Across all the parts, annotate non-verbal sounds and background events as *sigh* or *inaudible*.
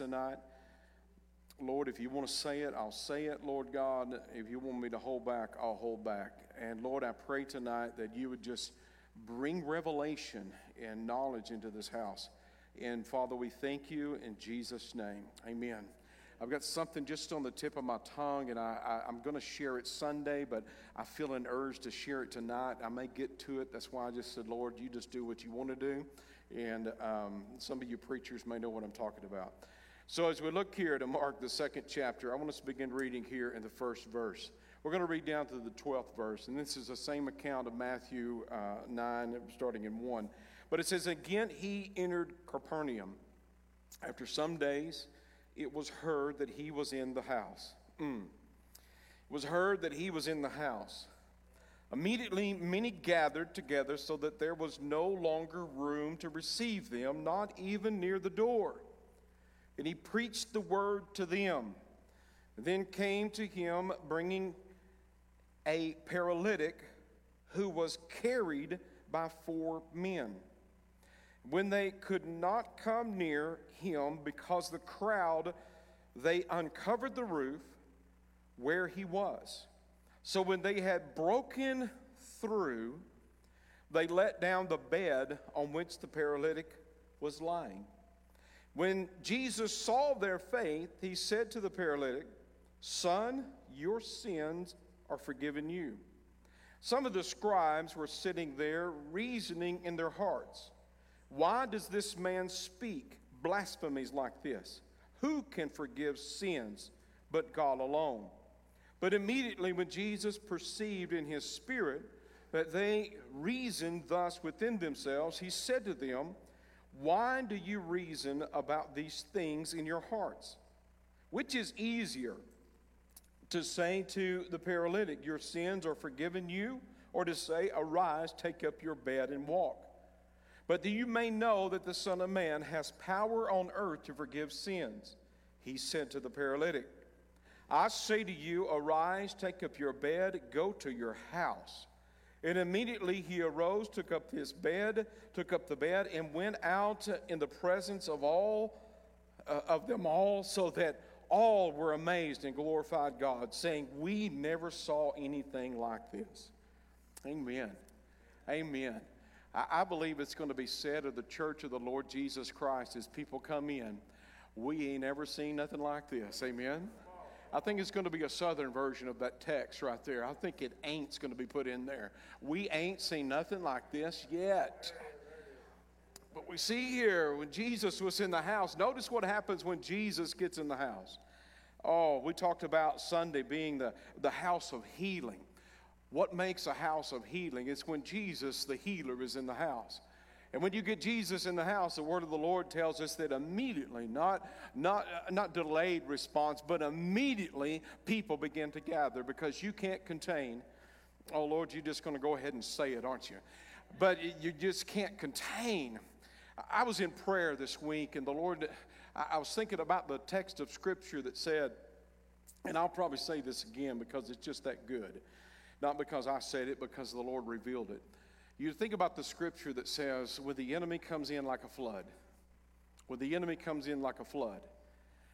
tonight. Lord, if you want to say it, I'll say it, Lord God. If you want me to hold back, I'll hold back. And Lord, I pray tonight that you would just bring revelation and knowledge into this house. And Father, we thank you in Jesus' name. Amen. I've got something just on the tip of my tongue, and I, am going to share it Sunday, but I feel an urge to share it tonight. I may get to it. That's why I just said, Lord, you just do what you want to do. And um, some of you preachers may know what I'm talking about. So, as we look here to Mark, the second chapter, I want us to begin reading here in the first verse. We're going to read down to the 12th verse, and this is the same account of Matthew uh, 9, starting in 1. But it says, Again, he entered Capernaum. After some days, it was heard that he was in the house. Mm. It was heard that he was in the house. Immediately, many gathered together so that there was no longer room to receive them, not even near the door and he preached the word to them. Then came to him bringing a paralytic who was carried by four men. When they could not come near him because the crowd, they uncovered the roof where he was. So when they had broken through, they let down the bed on which the paralytic was lying. When Jesus saw their faith, he said to the paralytic, Son, your sins are forgiven you. Some of the scribes were sitting there, reasoning in their hearts, Why does this man speak blasphemies like this? Who can forgive sins but God alone? But immediately, when Jesus perceived in his spirit that they reasoned thus within themselves, he said to them, why do you reason about these things in your hearts? Which is easier, to say to the paralytic, Your sins are forgiven you, or to say, Arise, take up your bed, and walk? But that you may know that the Son of Man has power on earth to forgive sins. He said to the paralytic, I say to you, Arise, take up your bed, go to your house. And immediately he arose, took up his bed, took up the bed, and went out in the presence of all uh, of them all, so that all were amazed and glorified God, saying, We never saw anything like this. Amen. Amen. I, I believe it's going to be said of the church of the Lord Jesus Christ as people come in, we ain't ever seen nothing like this. Amen. I think it's going to be a southern version of that text right there. I think it ain't's going to be put in there. We ain't seen nothing like this yet. But we see here when Jesus was in the house, notice what happens when Jesus gets in the house. Oh, we talked about Sunday being the, the house of healing. What makes a house of healing? It's when Jesus, the healer, is in the house. And when you get Jesus in the house, the word of the Lord tells us that immediately, not, not, not delayed response, but immediately people begin to gather because you can't contain. Oh, Lord, you're just going to go ahead and say it, aren't you? But you just can't contain. I was in prayer this week, and the Lord, I was thinking about the text of Scripture that said, and I'll probably say this again because it's just that good. Not because I said it, because the Lord revealed it. You think about the scripture that says, when the enemy comes in like a flood, when the enemy comes in like a flood,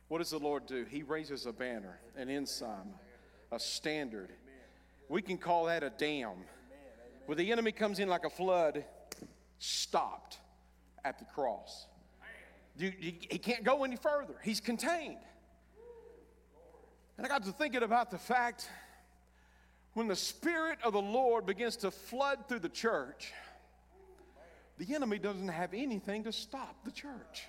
what does the Lord do? He raises a banner, an ensign, a standard. We can call that a dam. When the enemy comes in like a flood, stopped at the cross. He can't go any further. He's contained. And I got to thinking about the fact when the Spirit of the Lord begins to flood through the church, the enemy doesn't have anything to stop the church.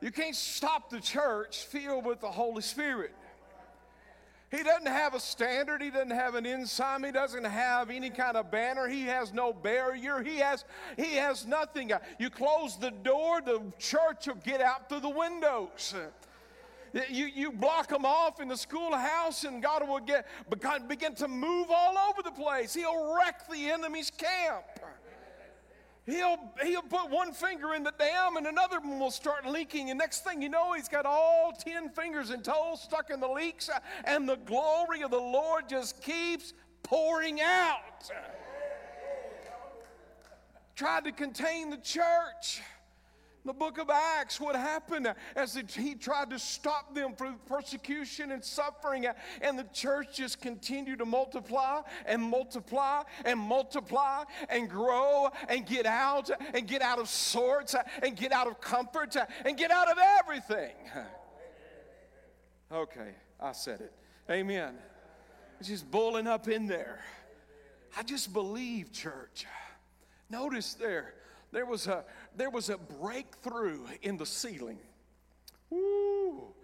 You can't stop the church filled with the Holy Spirit. He doesn't have a standard. He doesn't have an ensign. He doesn't have any kind of banner. He has no barrier. He has, he has nothing. You close the door, the church will get out through the windows. You, you block them off in the schoolhouse, and God will get, begin to move all over the place. He'll wreck the enemy's camp. He'll, he'll put one finger in the dam and another one will start leaking. And next thing you know, he's got all 10 fingers and toes stuck in the leaks, and the glory of the Lord just keeps pouring out. Tried to contain the church. The book of Acts, what happened as he tried to stop them from persecution and suffering, and the church just continued to multiply and multiply and multiply and grow and get out and get out of sorts and get out of comfort and get out of everything. Okay, I said it. Amen. It's just boiling up in there. I just believe, church. Notice there, there was a there was a breakthrough in the ceiling. Ooh,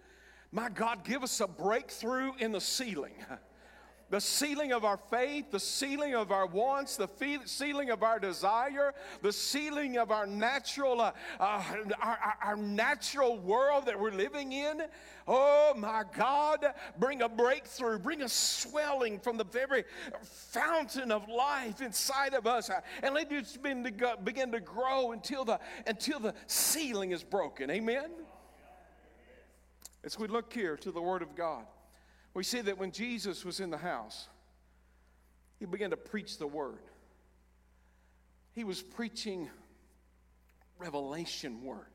My God, give us a breakthrough in the ceiling. *laughs* the ceiling of our faith, the ceiling of our wants, the ceiling of our desire, the ceiling of our natural, uh, uh, our, our natural world that we're living in. Oh my God, bring a breakthrough, bring a swelling from the very fountain of life inside of us, uh, and let it begin to begin to grow until the until the ceiling is broken. Amen. As we look here to the Word of God. We see that when Jesus was in the house, he began to preach the word. He was preaching revelation word.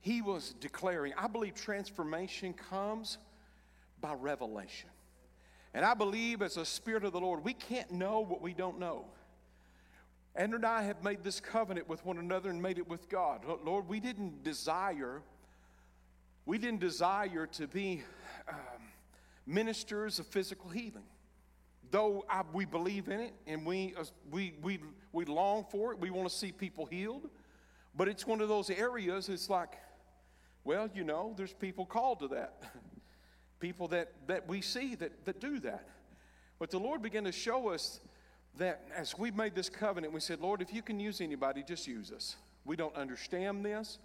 He was declaring, I believe transformation comes by revelation. And I believe as a spirit of the Lord, we can't know what we don't know. Andrew and I have made this covenant with one another and made it with God. Lord, we didn't desire, we didn't desire to be um, ministers of physical healing. Though I, we believe in it and we, uh, we, we, we long for it, we want to see people healed, but it's one of those areas, it's like, well, you know, there's people called to that. *laughs* people that, that we see that, that do that. But the Lord began to show us that as we made this covenant, we said, Lord, if you can use anybody, just use us. We don't understand this.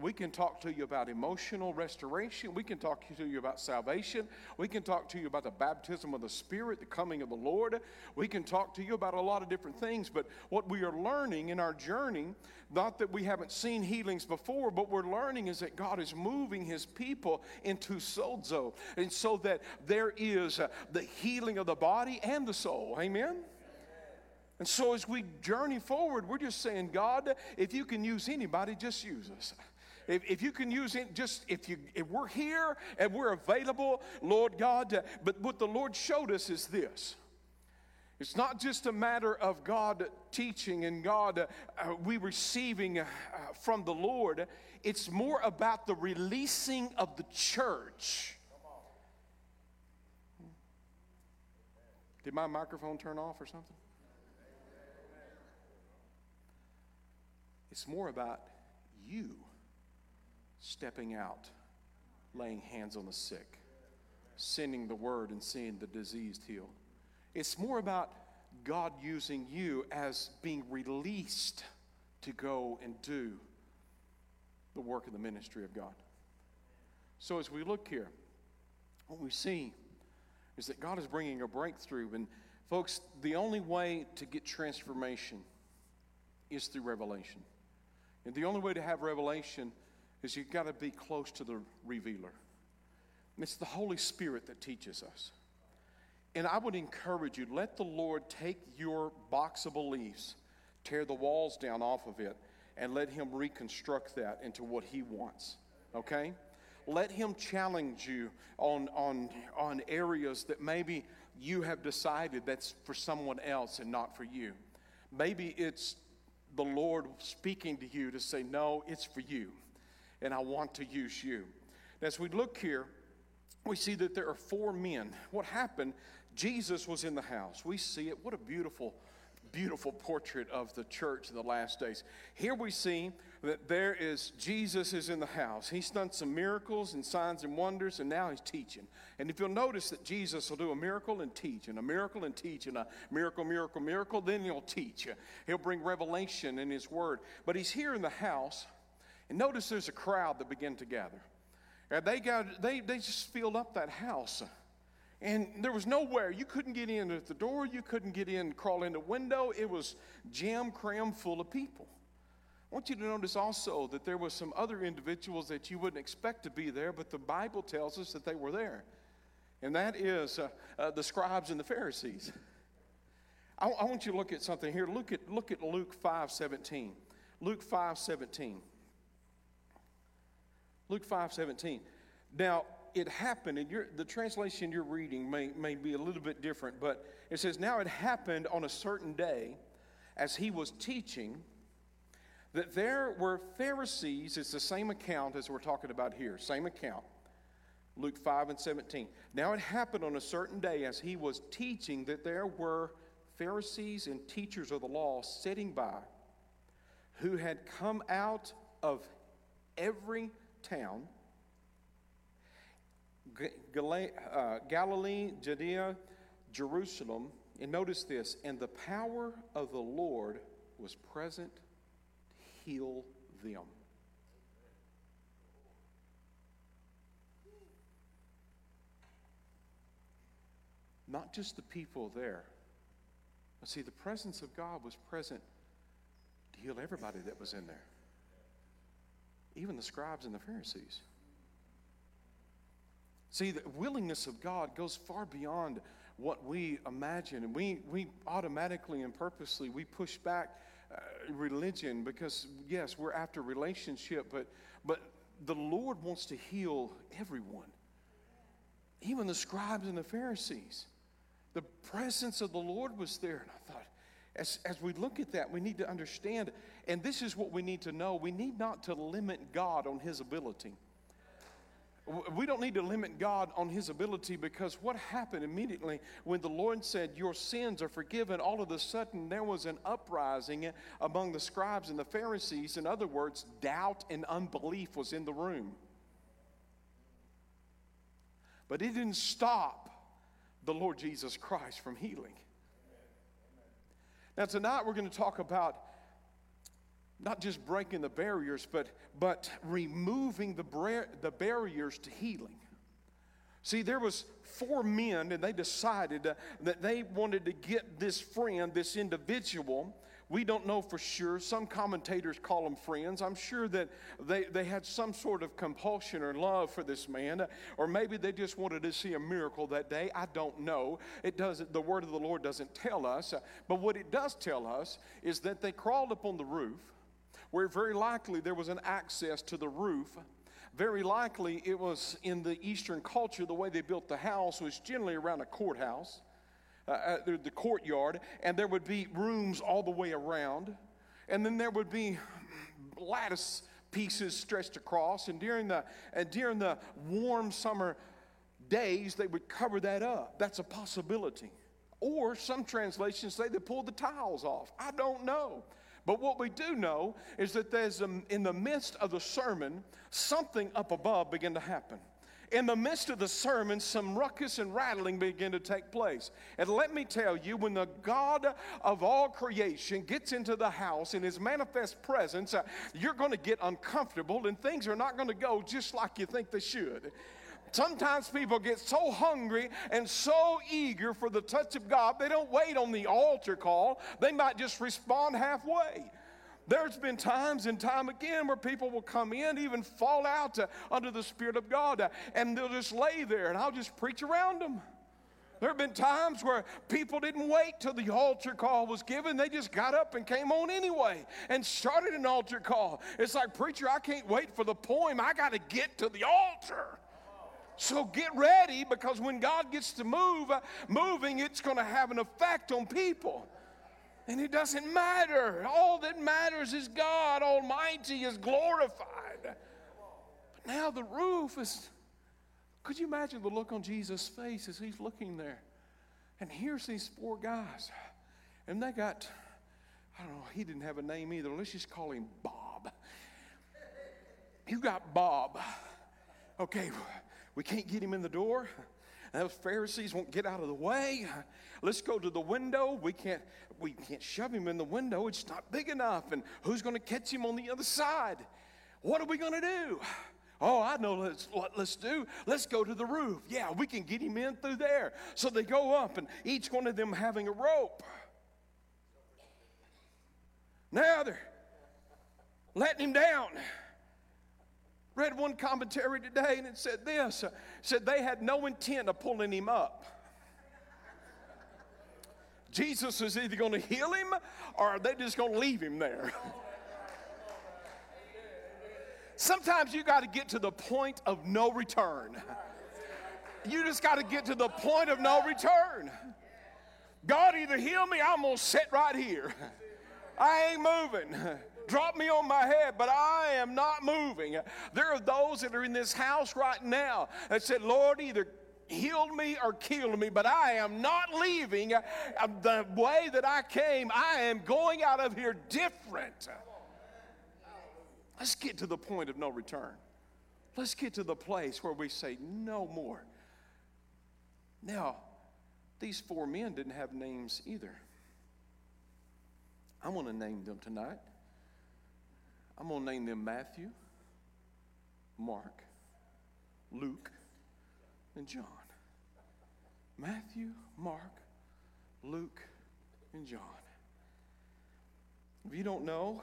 We can talk to you about emotional restoration. We can talk to you about salvation. We can talk to you about the baptism of the Spirit, the coming of the Lord. We can talk to you about a lot of different things. But what we are learning in our journey, not that we haven't seen healings before, but we're learning is that God is moving His people into sozo. And so that there is uh, the healing of the body and the soul. Amen? And so as we journey forward, we're just saying, God, if you can use anybody, just use us. If, if you can use it, just if you if we're here and we're available, Lord God. But what the Lord showed us is this. It's not just a matter of God teaching and God, uh, we receiving uh, from the Lord. It's more about the releasing of the church. Did my microphone turn off or something? It's more about you stepping out, laying hands on the sick, sending the word and seeing the diseased healed. It's more about God using you as being released to go and do the work of the ministry of God. So as we look here, what we see is that God is bringing a breakthrough. And folks, the only way to get transformation is through revelation. And the only way to have revelation is you've got to be close to the revealer. And it's the Holy Spirit that teaches us. And I would encourage you, let the Lord take your box of beliefs, tear the walls down off of it, and let Him reconstruct that into what He wants. Okay? Let Him challenge you on, on, on areas that maybe you have decided that's for someone else and not for you. Maybe it's the Lord speaking to you to say, No, it's for you, and I want to use you. As we look here, we see that there are four men. What happened? Jesus was in the house. We see it. What a beautiful beautiful portrait of the church in the last days. Here we see that there is Jesus is in the house. He's done some miracles and signs and wonders, and now he's teaching. And if you'll notice that Jesus will do a miracle and teach, and a miracle and teach, and a miracle, miracle, miracle, then he'll teach. He'll bring revelation in his word. But he's here in the house, and notice there's a crowd that begin to gather. And they got they they just filled up that house. And there was nowhere. You couldn't get in at the door. You couldn't get in, crawl in the window. It was jam cram full of people. I want you to notice also that there were some other individuals that you wouldn't expect to be there, but the Bible tells us that they were there. And that is uh, uh, the scribes and the Pharisees. I, I, want you to look at something here. Look at, look at Luke 5 17. Luke 5 17. Luke 5 17. Now, it happened, and the translation you're reading may, may be a little bit different, but it says, Now it happened on a certain day as he was teaching that there were Pharisees, it's the same account as we're talking about here, same account. Luke 5 and 17. Now it happened on a certain day as he was teaching that there were Pharisees and teachers of the law sitting by who had come out of every town Uh, Galilee, Judea, Jerusalem. And notice this and the power of the Lord was present to heal them. Not just the people there. But see, the presence of God was present to heal everybody that was in there, even the scribes and the Pharisees. See, the willingness of God goes far beyond what we imagine. And we, we automatically and purposely, we push back uh, religion because, yes, we're after relationship, but, but the Lord wants to heal everyone, even the scribes and the Pharisees. The presence of the Lord was there. And I thought, as, as we look at that, we need to understand, and this is what we need to know we need not to limit God on his ability. We don't need to limit God on his ability because what happened immediately when the Lord said, Your sins are forgiven, all of a sudden there was an uprising among the scribes and the Pharisees. In other words, doubt and unbelief was in the room. But it didn't stop the Lord Jesus Christ from healing. Now, tonight we're going to talk about not just breaking the barriers, but, but removing the, bra- the barriers to healing. See, there was four men, and they decided uh, that they wanted to get this friend, this individual. We don't know for sure. Some commentators call them friends. I'm sure that they, they had some sort of compulsion or love for this man, or maybe they just wanted to see a miracle that day. I don't know. It doesn't. The word of the Lord doesn't tell us. But what it does tell us is that they crawled up on the roof where very likely there was an access to the roof. Very likely it was in the Eastern culture, the way they built the house was generally around a courthouse, uh, uh the courtyard, and there would be rooms all the way around. And then there would be lattice pieces stretched across, and during the, and during the warm summer days, they would cover that up. That's a possibility. Or some translations say they pulled the tiles off. I don't know. But what we do know is that there's, a, in the midst of the sermon, something up above began to happen. In the midst of the sermon, some ruckus and rattling began to take place. And let me tell you, when the God of all creation gets into the house in his manifest presence, uh, you're going to get uncomfortable and things are not going to go just like you think they should. Sometimes people get so hungry and so eager for the touch of God, they don't wait on the altar call. They might just respond halfway. There's been times and time again where people will come in, even fall out uh, under the Spirit of God, uh, and they'll just lay there, and I'll just preach around them. There have been times where people didn't wait till the altar call was given. They just got up and came on anyway and started an altar call. It's like, preacher, I can't wait for the poem. I got to get to the altar. So get ready because when God gets to move, moving, it's going to have an effect on people. And it doesn't matter. All that matters is God Almighty is glorified. But now the roof is. Could you imagine the look on Jesus' face as he's looking there? And here's these four guys. And they got, I don't know, he didn't have a name either. Let's just call him Bob. You got Bob. Okay, we can't get him in the door. Those Pharisees won't get out of the way. Let's go to the window. We can't, we can't shove him in the window. It's not big enough. And who's going to catch him on the other side? What are we going to do? Oh, I know let's, what let's do. Let's go to the roof. Yeah, we can get him in through there. So they go up, and each one of them having a rope. Now they're letting him down read one commentary today and it said this uh, said they had no intent of pulling him up jesus is either going to heal him or they just going to leave him there Sometimes you got to get to the point of no return. You just got to get to the point of no return. God either heal me, I'm going to sit right here. I ain't moving. Drop me on my head, but I am not moving. There are those that are in this house right now that said, Lord, either heal me or kill me, but I am not leaving uh, the way that I came. I am going out of here different. Let's get to the point of no return. Let's get to the place where we say, no more. Now, these four men didn't have names either. I want to name them tonight. I'm going to name them Matthew, Mark, Luke, and John. Matthew, Mark, Luke, and John. If you don't know,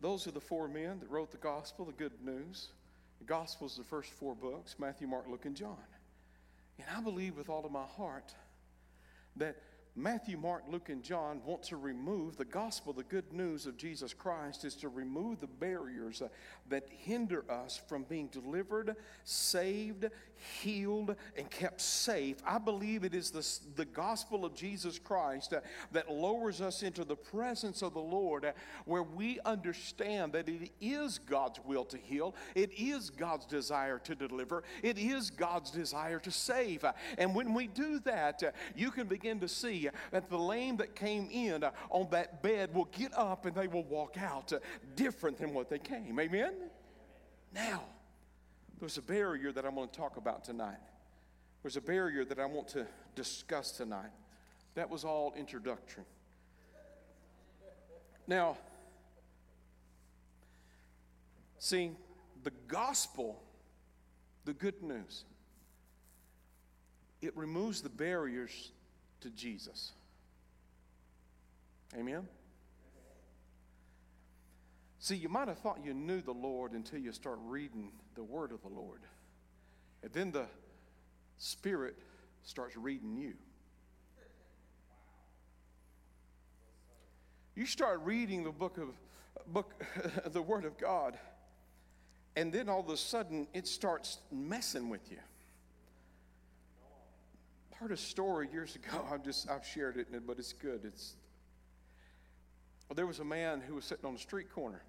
those are the four men that wrote the gospel, the good news. The gospel is the first four books Matthew, Mark, Luke, and John. And I believe with all of my heart that Matthew, Mark, Luke, and John want to remove the gospel, the good news of Jesus Christ is to remove the barriers that hinder us from being delivered, saved, healed, and kept safe. I believe it is the, the gospel of Jesus Christ that lowers us into the presence of the Lord, uh, where we understand that it is God's will to heal, it is God's desire to deliver, it is God's desire to save. Uh, and when we do that, uh, you can begin to see that the lame that came in uh, on that bed will get up and they will walk out uh, different than what they came. Amen? Now, there's a barrier that I'm going to talk about tonight. There's a barrier that I want to discuss tonight. That was all introduction. Now, see, the gospel, the good news, it removes the barriers to Jesus. Amen? See, you might have thought you knew the Lord until you start reading the Word of the Lord. And then the Spirit starts reading you. You start reading the book of book *laughs* the Word of God, and then all of a sudden it starts messing with you heard a story years ago. *laughs* I've just I've shared it, but it's good. It's well, there was a man who was sitting on a street corner,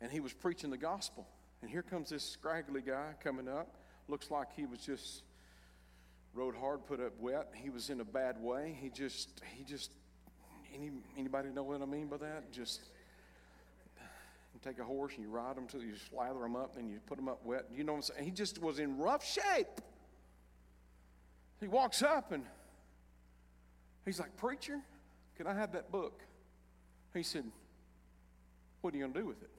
and he was preaching the gospel. And here comes this scraggly guy coming up. Looks like he was just rode hard, put up wet. He was in a bad way. He just he just any anybody know what I mean by that? Just take a horse and you ride them till you slather them up, and you put them up wet. You know what I'm saying? He just was in rough shape. He walks up and he's like, Preacher, can I have that book? He said, What are you going to do with it?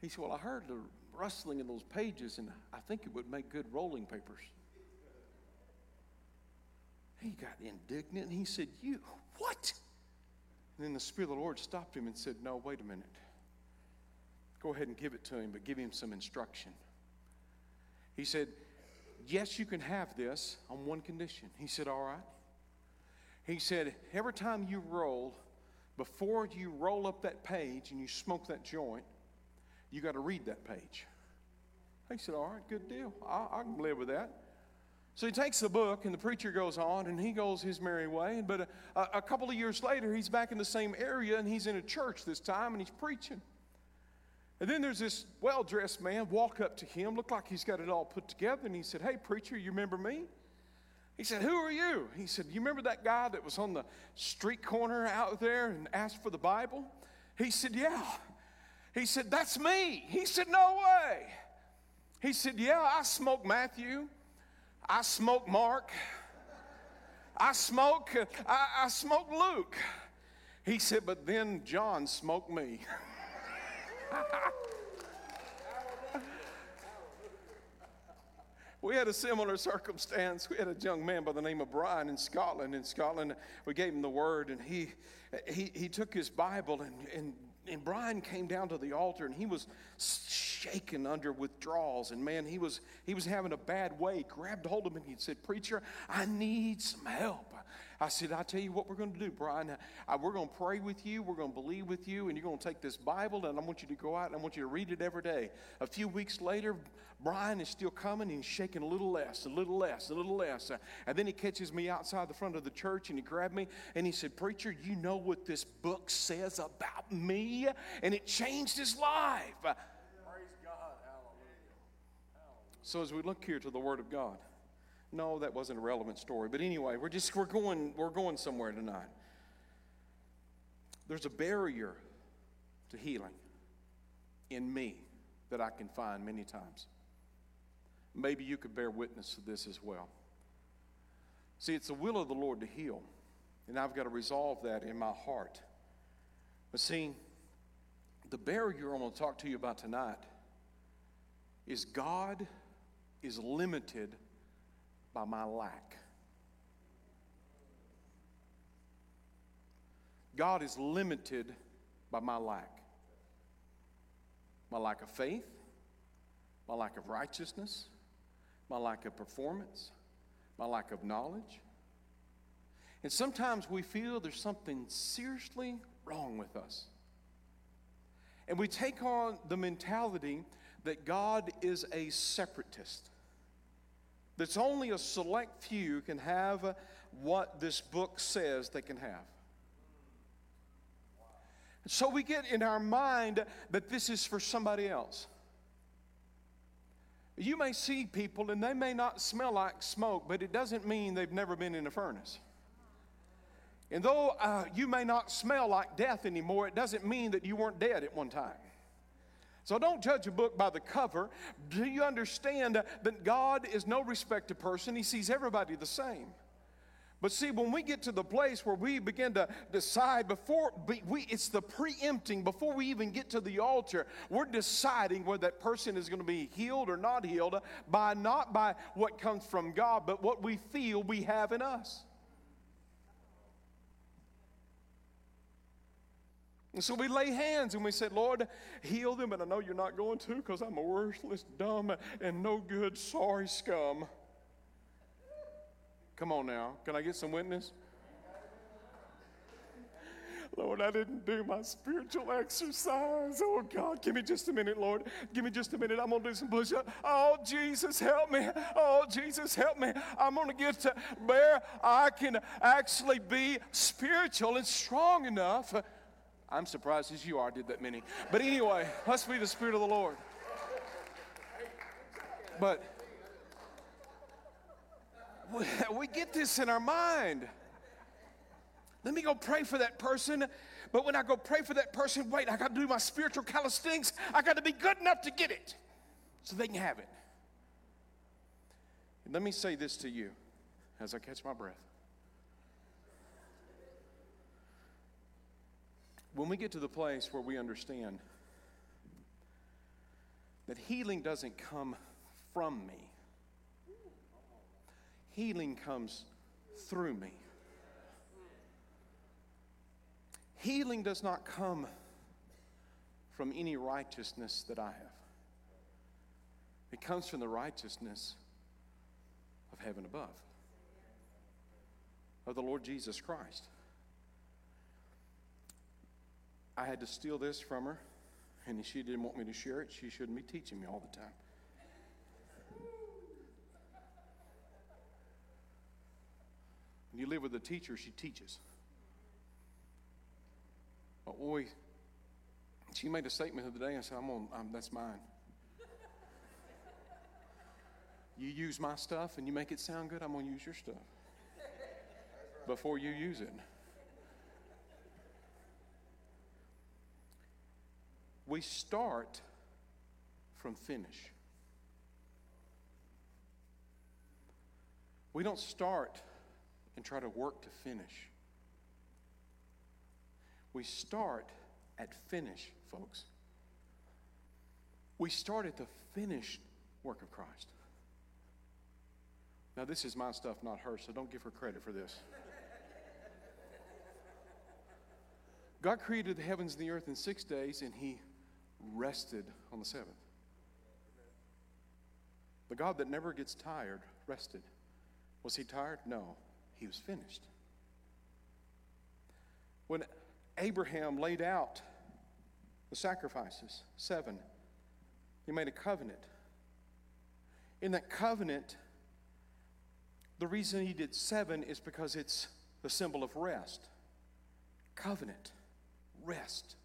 He said, Well, I heard the rustling in those pages and I think it would make good rolling papers. He got indignant and he said, You, what? And then the Spirit of the Lord stopped him and said, No, wait a minute. Go ahead and give it to him, but give him some instruction. He said, Yes, you can have this on one condition. He said, All right. He said, Every time you roll, before you roll up that page and you smoke that joint, you got to read that page. He said, All right, good deal. I, I, can live with that. So he takes the book, and the preacher goes on, and he goes his merry way. But a, a couple of years later, he's back in the same area, and he's in a church this time, and he's preaching. And then there's this well dressed man walk up to him, looked like he's got it all put together, and he said, Hey, preacher, you remember me? He said, Who are you? He said, You remember that guy that was on the street corner out there and asked for the Bible? He said, Yeah. He said, That's me. He said, No way. He said, Yeah, I smoke Matthew. I smoke Mark. I smoke, uh, I, I smoke Luke. He said, But then John smoked me. *laughs* *laughs* we had a similar circumstance. We had a young man by the name of Brian in Scotland. In Scotland, we gave him the word, and he he, he took his Bible and, and and Brian came down to the altar and he was shaken under withdrawals and man he was he was having a bad way grabbed hold of him and he said preacher I need some help I said, I tell you what we're going to do, Brian. I, we're going to pray with you. We're going to believe with you. And you're going to take this Bible and I want you to go out and I want you to read it every day. A few weeks later, Brian is still coming and he's shaking a little less, a little less, a little less. Uh, and then he catches me outside the front of the church and he grabbed me and he said, Preacher, you know what this book says about me? And it changed his life. Uh, Praise God. Hallelujah. So as we look here to the Word of God, no, that wasn't a relevant story. But anyway, we're just we're going we're going somewhere tonight. There's a barrier to healing in me that I can find many times. Maybe you could bear witness to this as well. See, it's the will of the Lord to heal, and I've got to resolve that in my heart. But see, the barrier I'm going to talk to you about tonight is God is limited by my lack. God is limited by my lack. My lack of faith, my lack of righteousness, my lack of performance, my lack of knowledge. And sometimes we feel there's something seriously wrong with us. And we take on the mentality that God is a separatist that's only a select few can have what this book says they can have. So we get in our mind that this is for somebody else. You may see people and they may not smell like smoke, but it doesn't mean they've never been in a furnace. And though uh, you may not smell like death anymore, it doesn't mean that you weren't dead at one time. So don't judge a book by the cover. Do you understand that God is no respected person? He sees everybody the same. But see, when we get to the place where we begin to decide before we, it's the preempting before we even get to the altar, we're deciding whether that person is going to be healed or not healed by not by what comes from God, but what we feel we have in us. And so we lay hands and we said, Lord, heal them. And I know you're not going to because I'm a worthless, dumb, and no good, sorry scum. Come on now. Can I get some witness? Lord, I didn't do my spiritual exercise. Oh, God, give me just a minute, Lord. Give me just a minute. I'm going to do some push up. Oh, Jesus, help me. Oh, Jesus, help me. I'm going to get to where I can actually be spiritual and strong enough I'm surprised as you are, did that many. But anyway, let's be the Spirit of the Lord. But *laughs* we get this in our mind. Let me go pray for that person. But when I go pray for that person, wait, I got to do my spiritual calisthenics. I got to be good enough to get it so they can have it. Let me say this to you as I catch my breath. When we get to the place where we understand that healing doesn't come from me, healing comes through me. Healing does not come from any righteousness that I have. It comes from the righteousness of heaven above, of the Lord Jesus Christ. I had to steal this from her, and she didn't want me to share it. She shouldn't be teaching me all the time. When you live with a teacher, she teaches. But boy, she made a statement the other day. I said, "I'm on. I'm, that's mine." you use my stuff and you make it sound good. I'm gonna use your stuff before you use it. We start from finish. We don't start and try to work to finish. We start at finish, folks. We start at the finished work of Christ. Now, this is my stuff, not hers, so don't give her credit for this. God created the heavens and the earth in six days, and He rested on the seventh. The God that never gets tired rested. Was he tired? No, he was finished. when Abraham laid out the sacrifices, seven, he made a covenant. In that covenant, the reason he did seven is because it's the symbol of rest. Covenant, rest.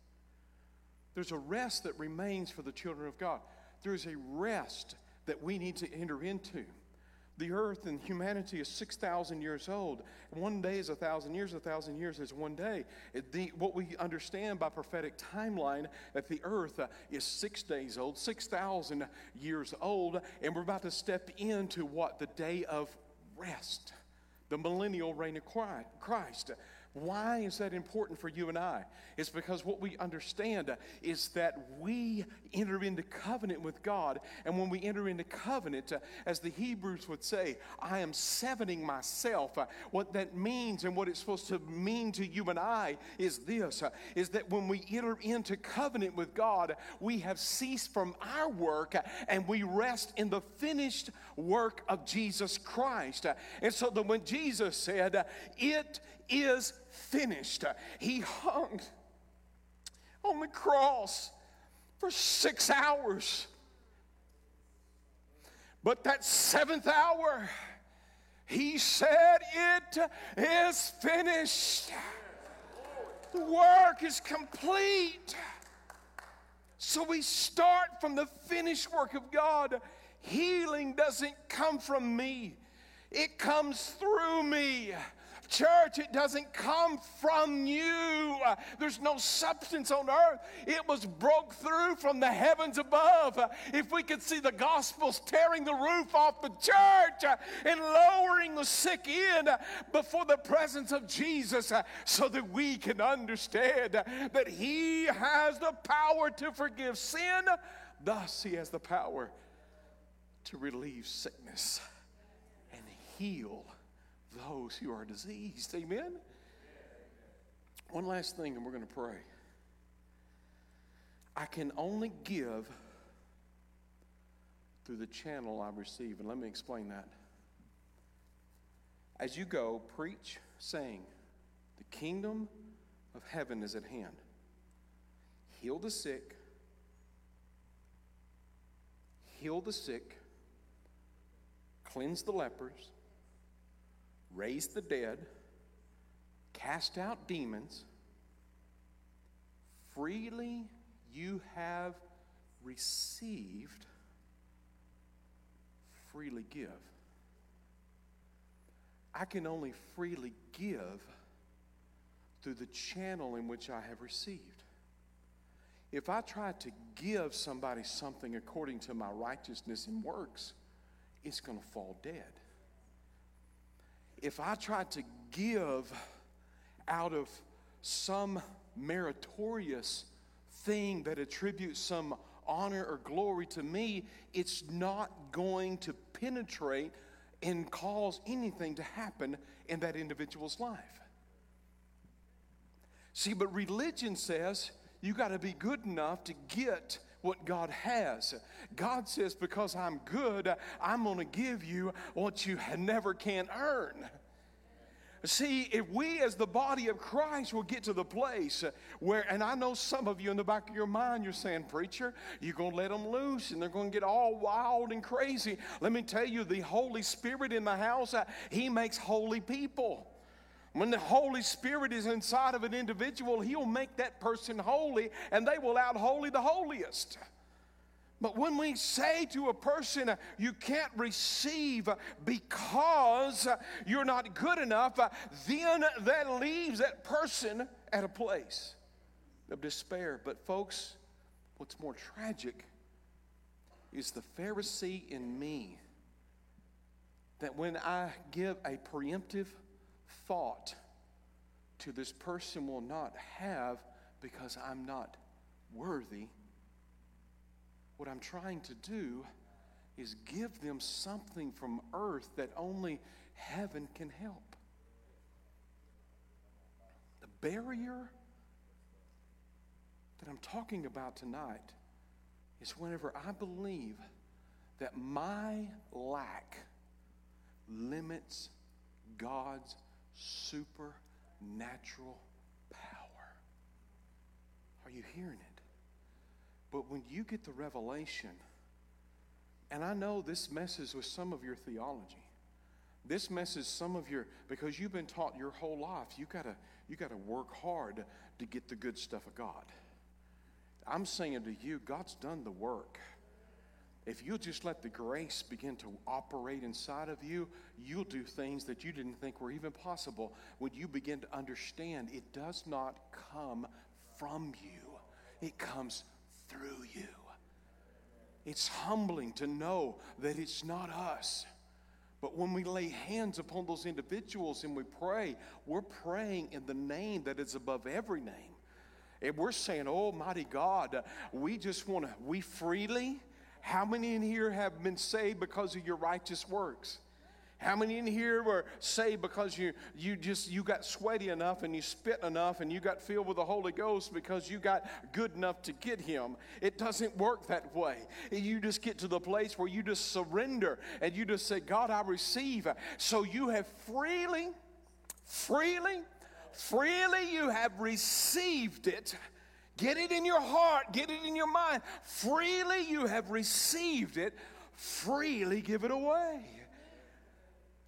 There's a rest that remains for the children of God. There's a rest that we need to enter into. The earth and humanity is 6,000 years old. One day is a thousand years, a thousand years is one day. The, what we understand by prophetic timeline that the earth uh, is six days old, 6,000 years old, and we're about to step into what? The day of rest, the millennial reign of Christ. Why is that important for you and I? It's because what we understand is that we enter into covenant with God. And when we enter into covenant, uh, as the Hebrews would say, I am sevening myself. Uh, what that means and what it's supposed to mean to you and I is this uh, is that when we enter into covenant with God, we have ceased from our work and we rest in the finished work of Jesus Christ. And so that when Jesus said, It is finished. He hung on the cross for six hours. But that seventh hour, he said, It is finished. The work is complete. So we start from the finished work of God. Healing doesn't come from me, it comes through me. Church, it doesn't come from you. There's no substance on earth. It was broke through from the heavens above. If we could see the gospels tearing the roof off the church and lowering the sick in before the presence of Jesus so that we can understand that He has the power to forgive sin, thus, He has the power to relieve sickness and heal those who are diseased. Amen? One last thing, and we're going to pray. I can only give through the channel I receive. And let me explain that. As you go, preach, saying, The kingdom of heaven is at hand. Heal the sick, heal the sick, cleanse the lepers, raise the dead, cast out demons. Freely you have received, freely give. I can only freely give through the channel in which I have received. If I try to give somebody something according to my righteousness and works, it's going to fall dead if I try to give out of some meritorious thing that attributes some honor or glory to me, it's not going to penetrate and cause anything to happen in that individual's life. See, but religion says you got to be good enough to get what God has. God says, because I'm good, I'm going to give you what you never can earn. See, if we as the body of Christ will get to the place where, and I know some of you in the back of your mind, you're saying, Preacher, you're going to let them loose and they're going to get all wild and crazy. Let me tell you, the Holy Spirit in the house, uh, He makes holy people. When the Holy Spirit is inside of an individual, He'll make that person holy, and they will out holy the holiest. But when we say to a person, you can't receive because you're not good enough, then that leaves that person at a place of despair. But, folks, what's more tragic is the Pharisee in me that when I give a preemptive thought to this person will not have because I'm not worthy. What I'm trying to do is give them something from earth that only heaven can help. The barrier that I'm talking about tonight is whenever I believe that my lack limits God's supernatural power. Are you hearing it? But when you get the revelation, and I know this messes with some of your theology. This messes some of your because you've been taught your whole life you gotta you gotta work hard to get the good stuff of God. I'm saying to you, God's done the work. If you'll just let the grace begin to operate inside of you, you'll do things that you didn't think were even possible when you begin to understand it does not come from you, it comes through you. It's humbling to know that it's not us. But when we lay hands upon those individuals and we pray, we're praying in the name that is above every name. And we're saying, "Oh Almighty God, we just want to, we freely, how many in here have been saved because of your righteous works? How many in here were saved because you, you just you got sweaty enough and you spit enough and you got filled with the Holy Ghost because you got good enough to get him? It doesn't work that way. You just get to the place where you just surrender and you just say, God, I receive. So you have freely, freely, freely you have received it. Get it in your heart, get it in your mind. Freely you have received it, freely give it away.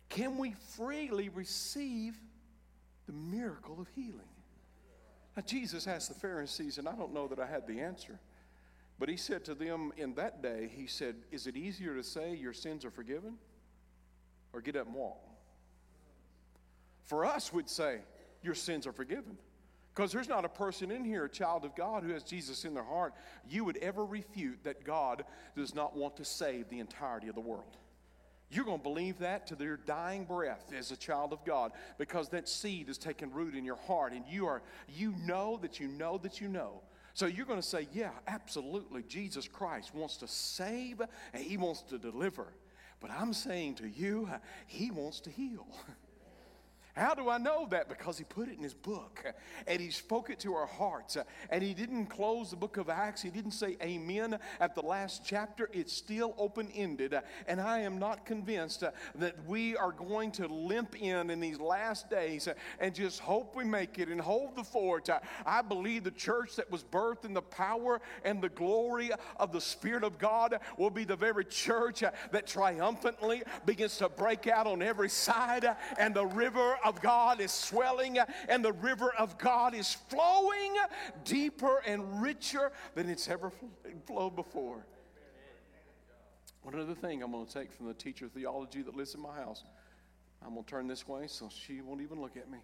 Can we freely receive the miracle of healing? Now, Jesus asked the Pharisees, and I don't know that I had the answer, but he said to them in that day, He said, Is it easier to say your sins are forgiven or get up and walk? For us, we'd say, Your sins are forgiven. Because there's not a person in here, a child of God, who has Jesus in their heart, you would ever refute that God does not want to save the entirety of the world. You're going to believe that to their dying breath as a child of God because that seed is taking root in your heart and you are you know that you know that you know. So you're going to say, "Yeah, absolutely. Jesus Christ wants to save and he wants to deliver." But I'm saying to you, he wants to heal. *laughs* How do I know that? Because he put it in his book and he spoke it to our hearts. And he didn't close the book of Acts. He didn't say amen at the last chapter. It's still open ended. And I am not convinced that we are going to limp in in these last days and just hope we make it and hold the fort. I believe the church that was birthed in the power and the glory of the Spirit of God will be the very church that triumphantly begins to break out on every side and the river of God is swelling and the river of God is flowing deeper and richer than it's ever flowed before. One other thing I'm going to take from the teacher of theology that lives in my house. I'm going to turn this way so she won't even look at me.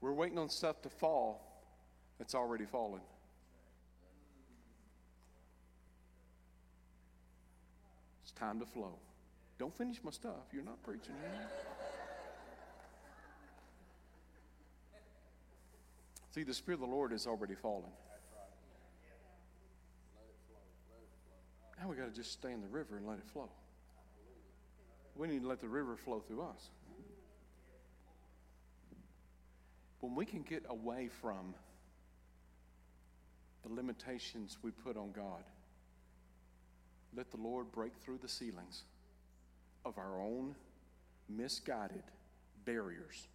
We're waiting on stuff to fall that's already fallen. It's time to flow. Don't finish my stuff. You're not preaching. See, the Spirit of the Lord has already fallen. Now we got to just stay in the river and let it flow. We need to let the river flow through us. When we can get away from the limitations we put on God, let the Lord break through the ceilings of our own misguided barriers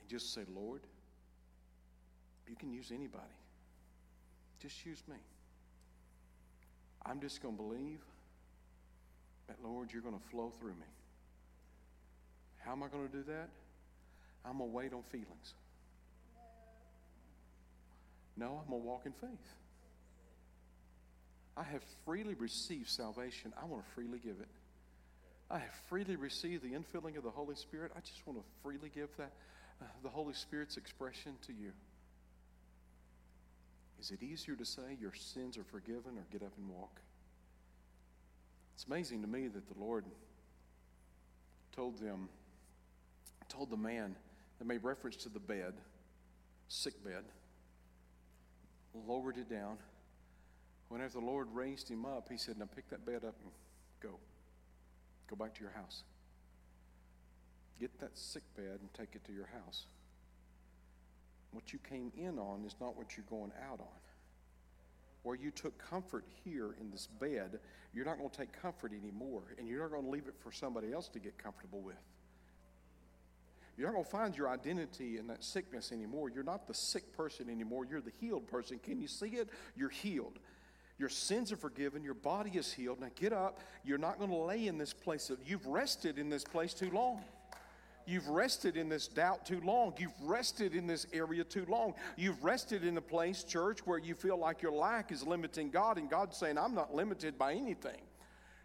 and just say, Lord, you can use anybody. Just use me. I'm just going to believe that, Lord, you're going to flow through me. How am I going to do that? I'm going to wait on feelings. No, I'm going to walk in faith. I have freely received salvation. I want to freely give it. I have freely received the infilling of the Holy Spirit. I just want to freely give that, uh, the Holy Spirit's expression to you. Is it easier to say your sins are forgiven or get up and walk? It's amazing to me that the Lord told them, told the man that made reference to the bed, sick bed, lowered it down. Whenever the Lord raised him up, he said, Now pick that bed up and go. Go back to your house. Get that sick bed and take it to your house. What you came in on is not what you're going out on. Where you took comfort here in this bed, you're not going to take comfort anymore, and you're not going to leave it for somebody else to get comfortable with. you're not going to find your identity in that sickness anymore. You're not the sick person anymore. You're the healed person. Can you see it? You're healed. Your sins are forgiven. Your body is healed. Now get up. You're not going to lay in this place. You've rested in this place too long. You've rested in this doubt too long. You've rested in this area too long. You've rested in a place, church, where you feel like your lack is limiting God, and God's saying, I'm not limited by anything.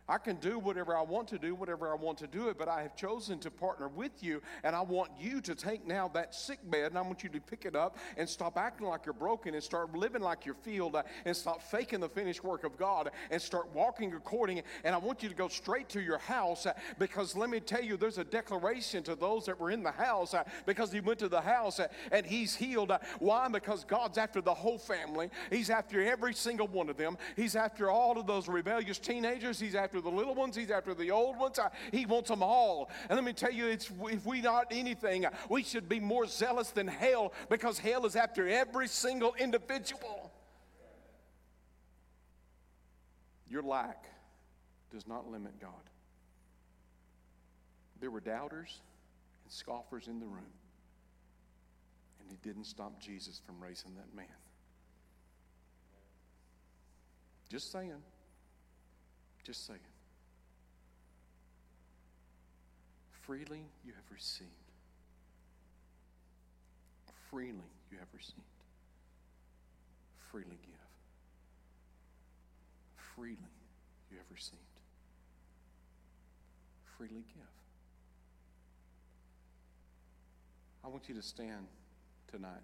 I can do whatever I want to do, whatever I want to do it, but I have chosen to partner with you, and I want you to take now that sick bed, and I want you to pick it up and stop acting like you're broken and start living like you're filled uh, and stop faking the finished work of God and start walking according. And I want you to go straight to your house uh, because let me tell you, there's a declaration to those that were in the house uh, because he went to the house and he's healed. Why? Because God's after the whole family, He's after every single one of them, He's after all of those rebellious teenagers, He's after after the little ones, he's after the old ones. He wants them all. And let me tell you, it's, if we not anything, we should be more zealous than hell because hell is after every single individual. Your lack does not limit God. There were doubters and scoffers in the room, and it didn't stop Jesus from raising that man. Just saying. Just saying. Freely you have received. Freely you have received. Freely give. Freely you have received. Freely give. I want you to stand tonight.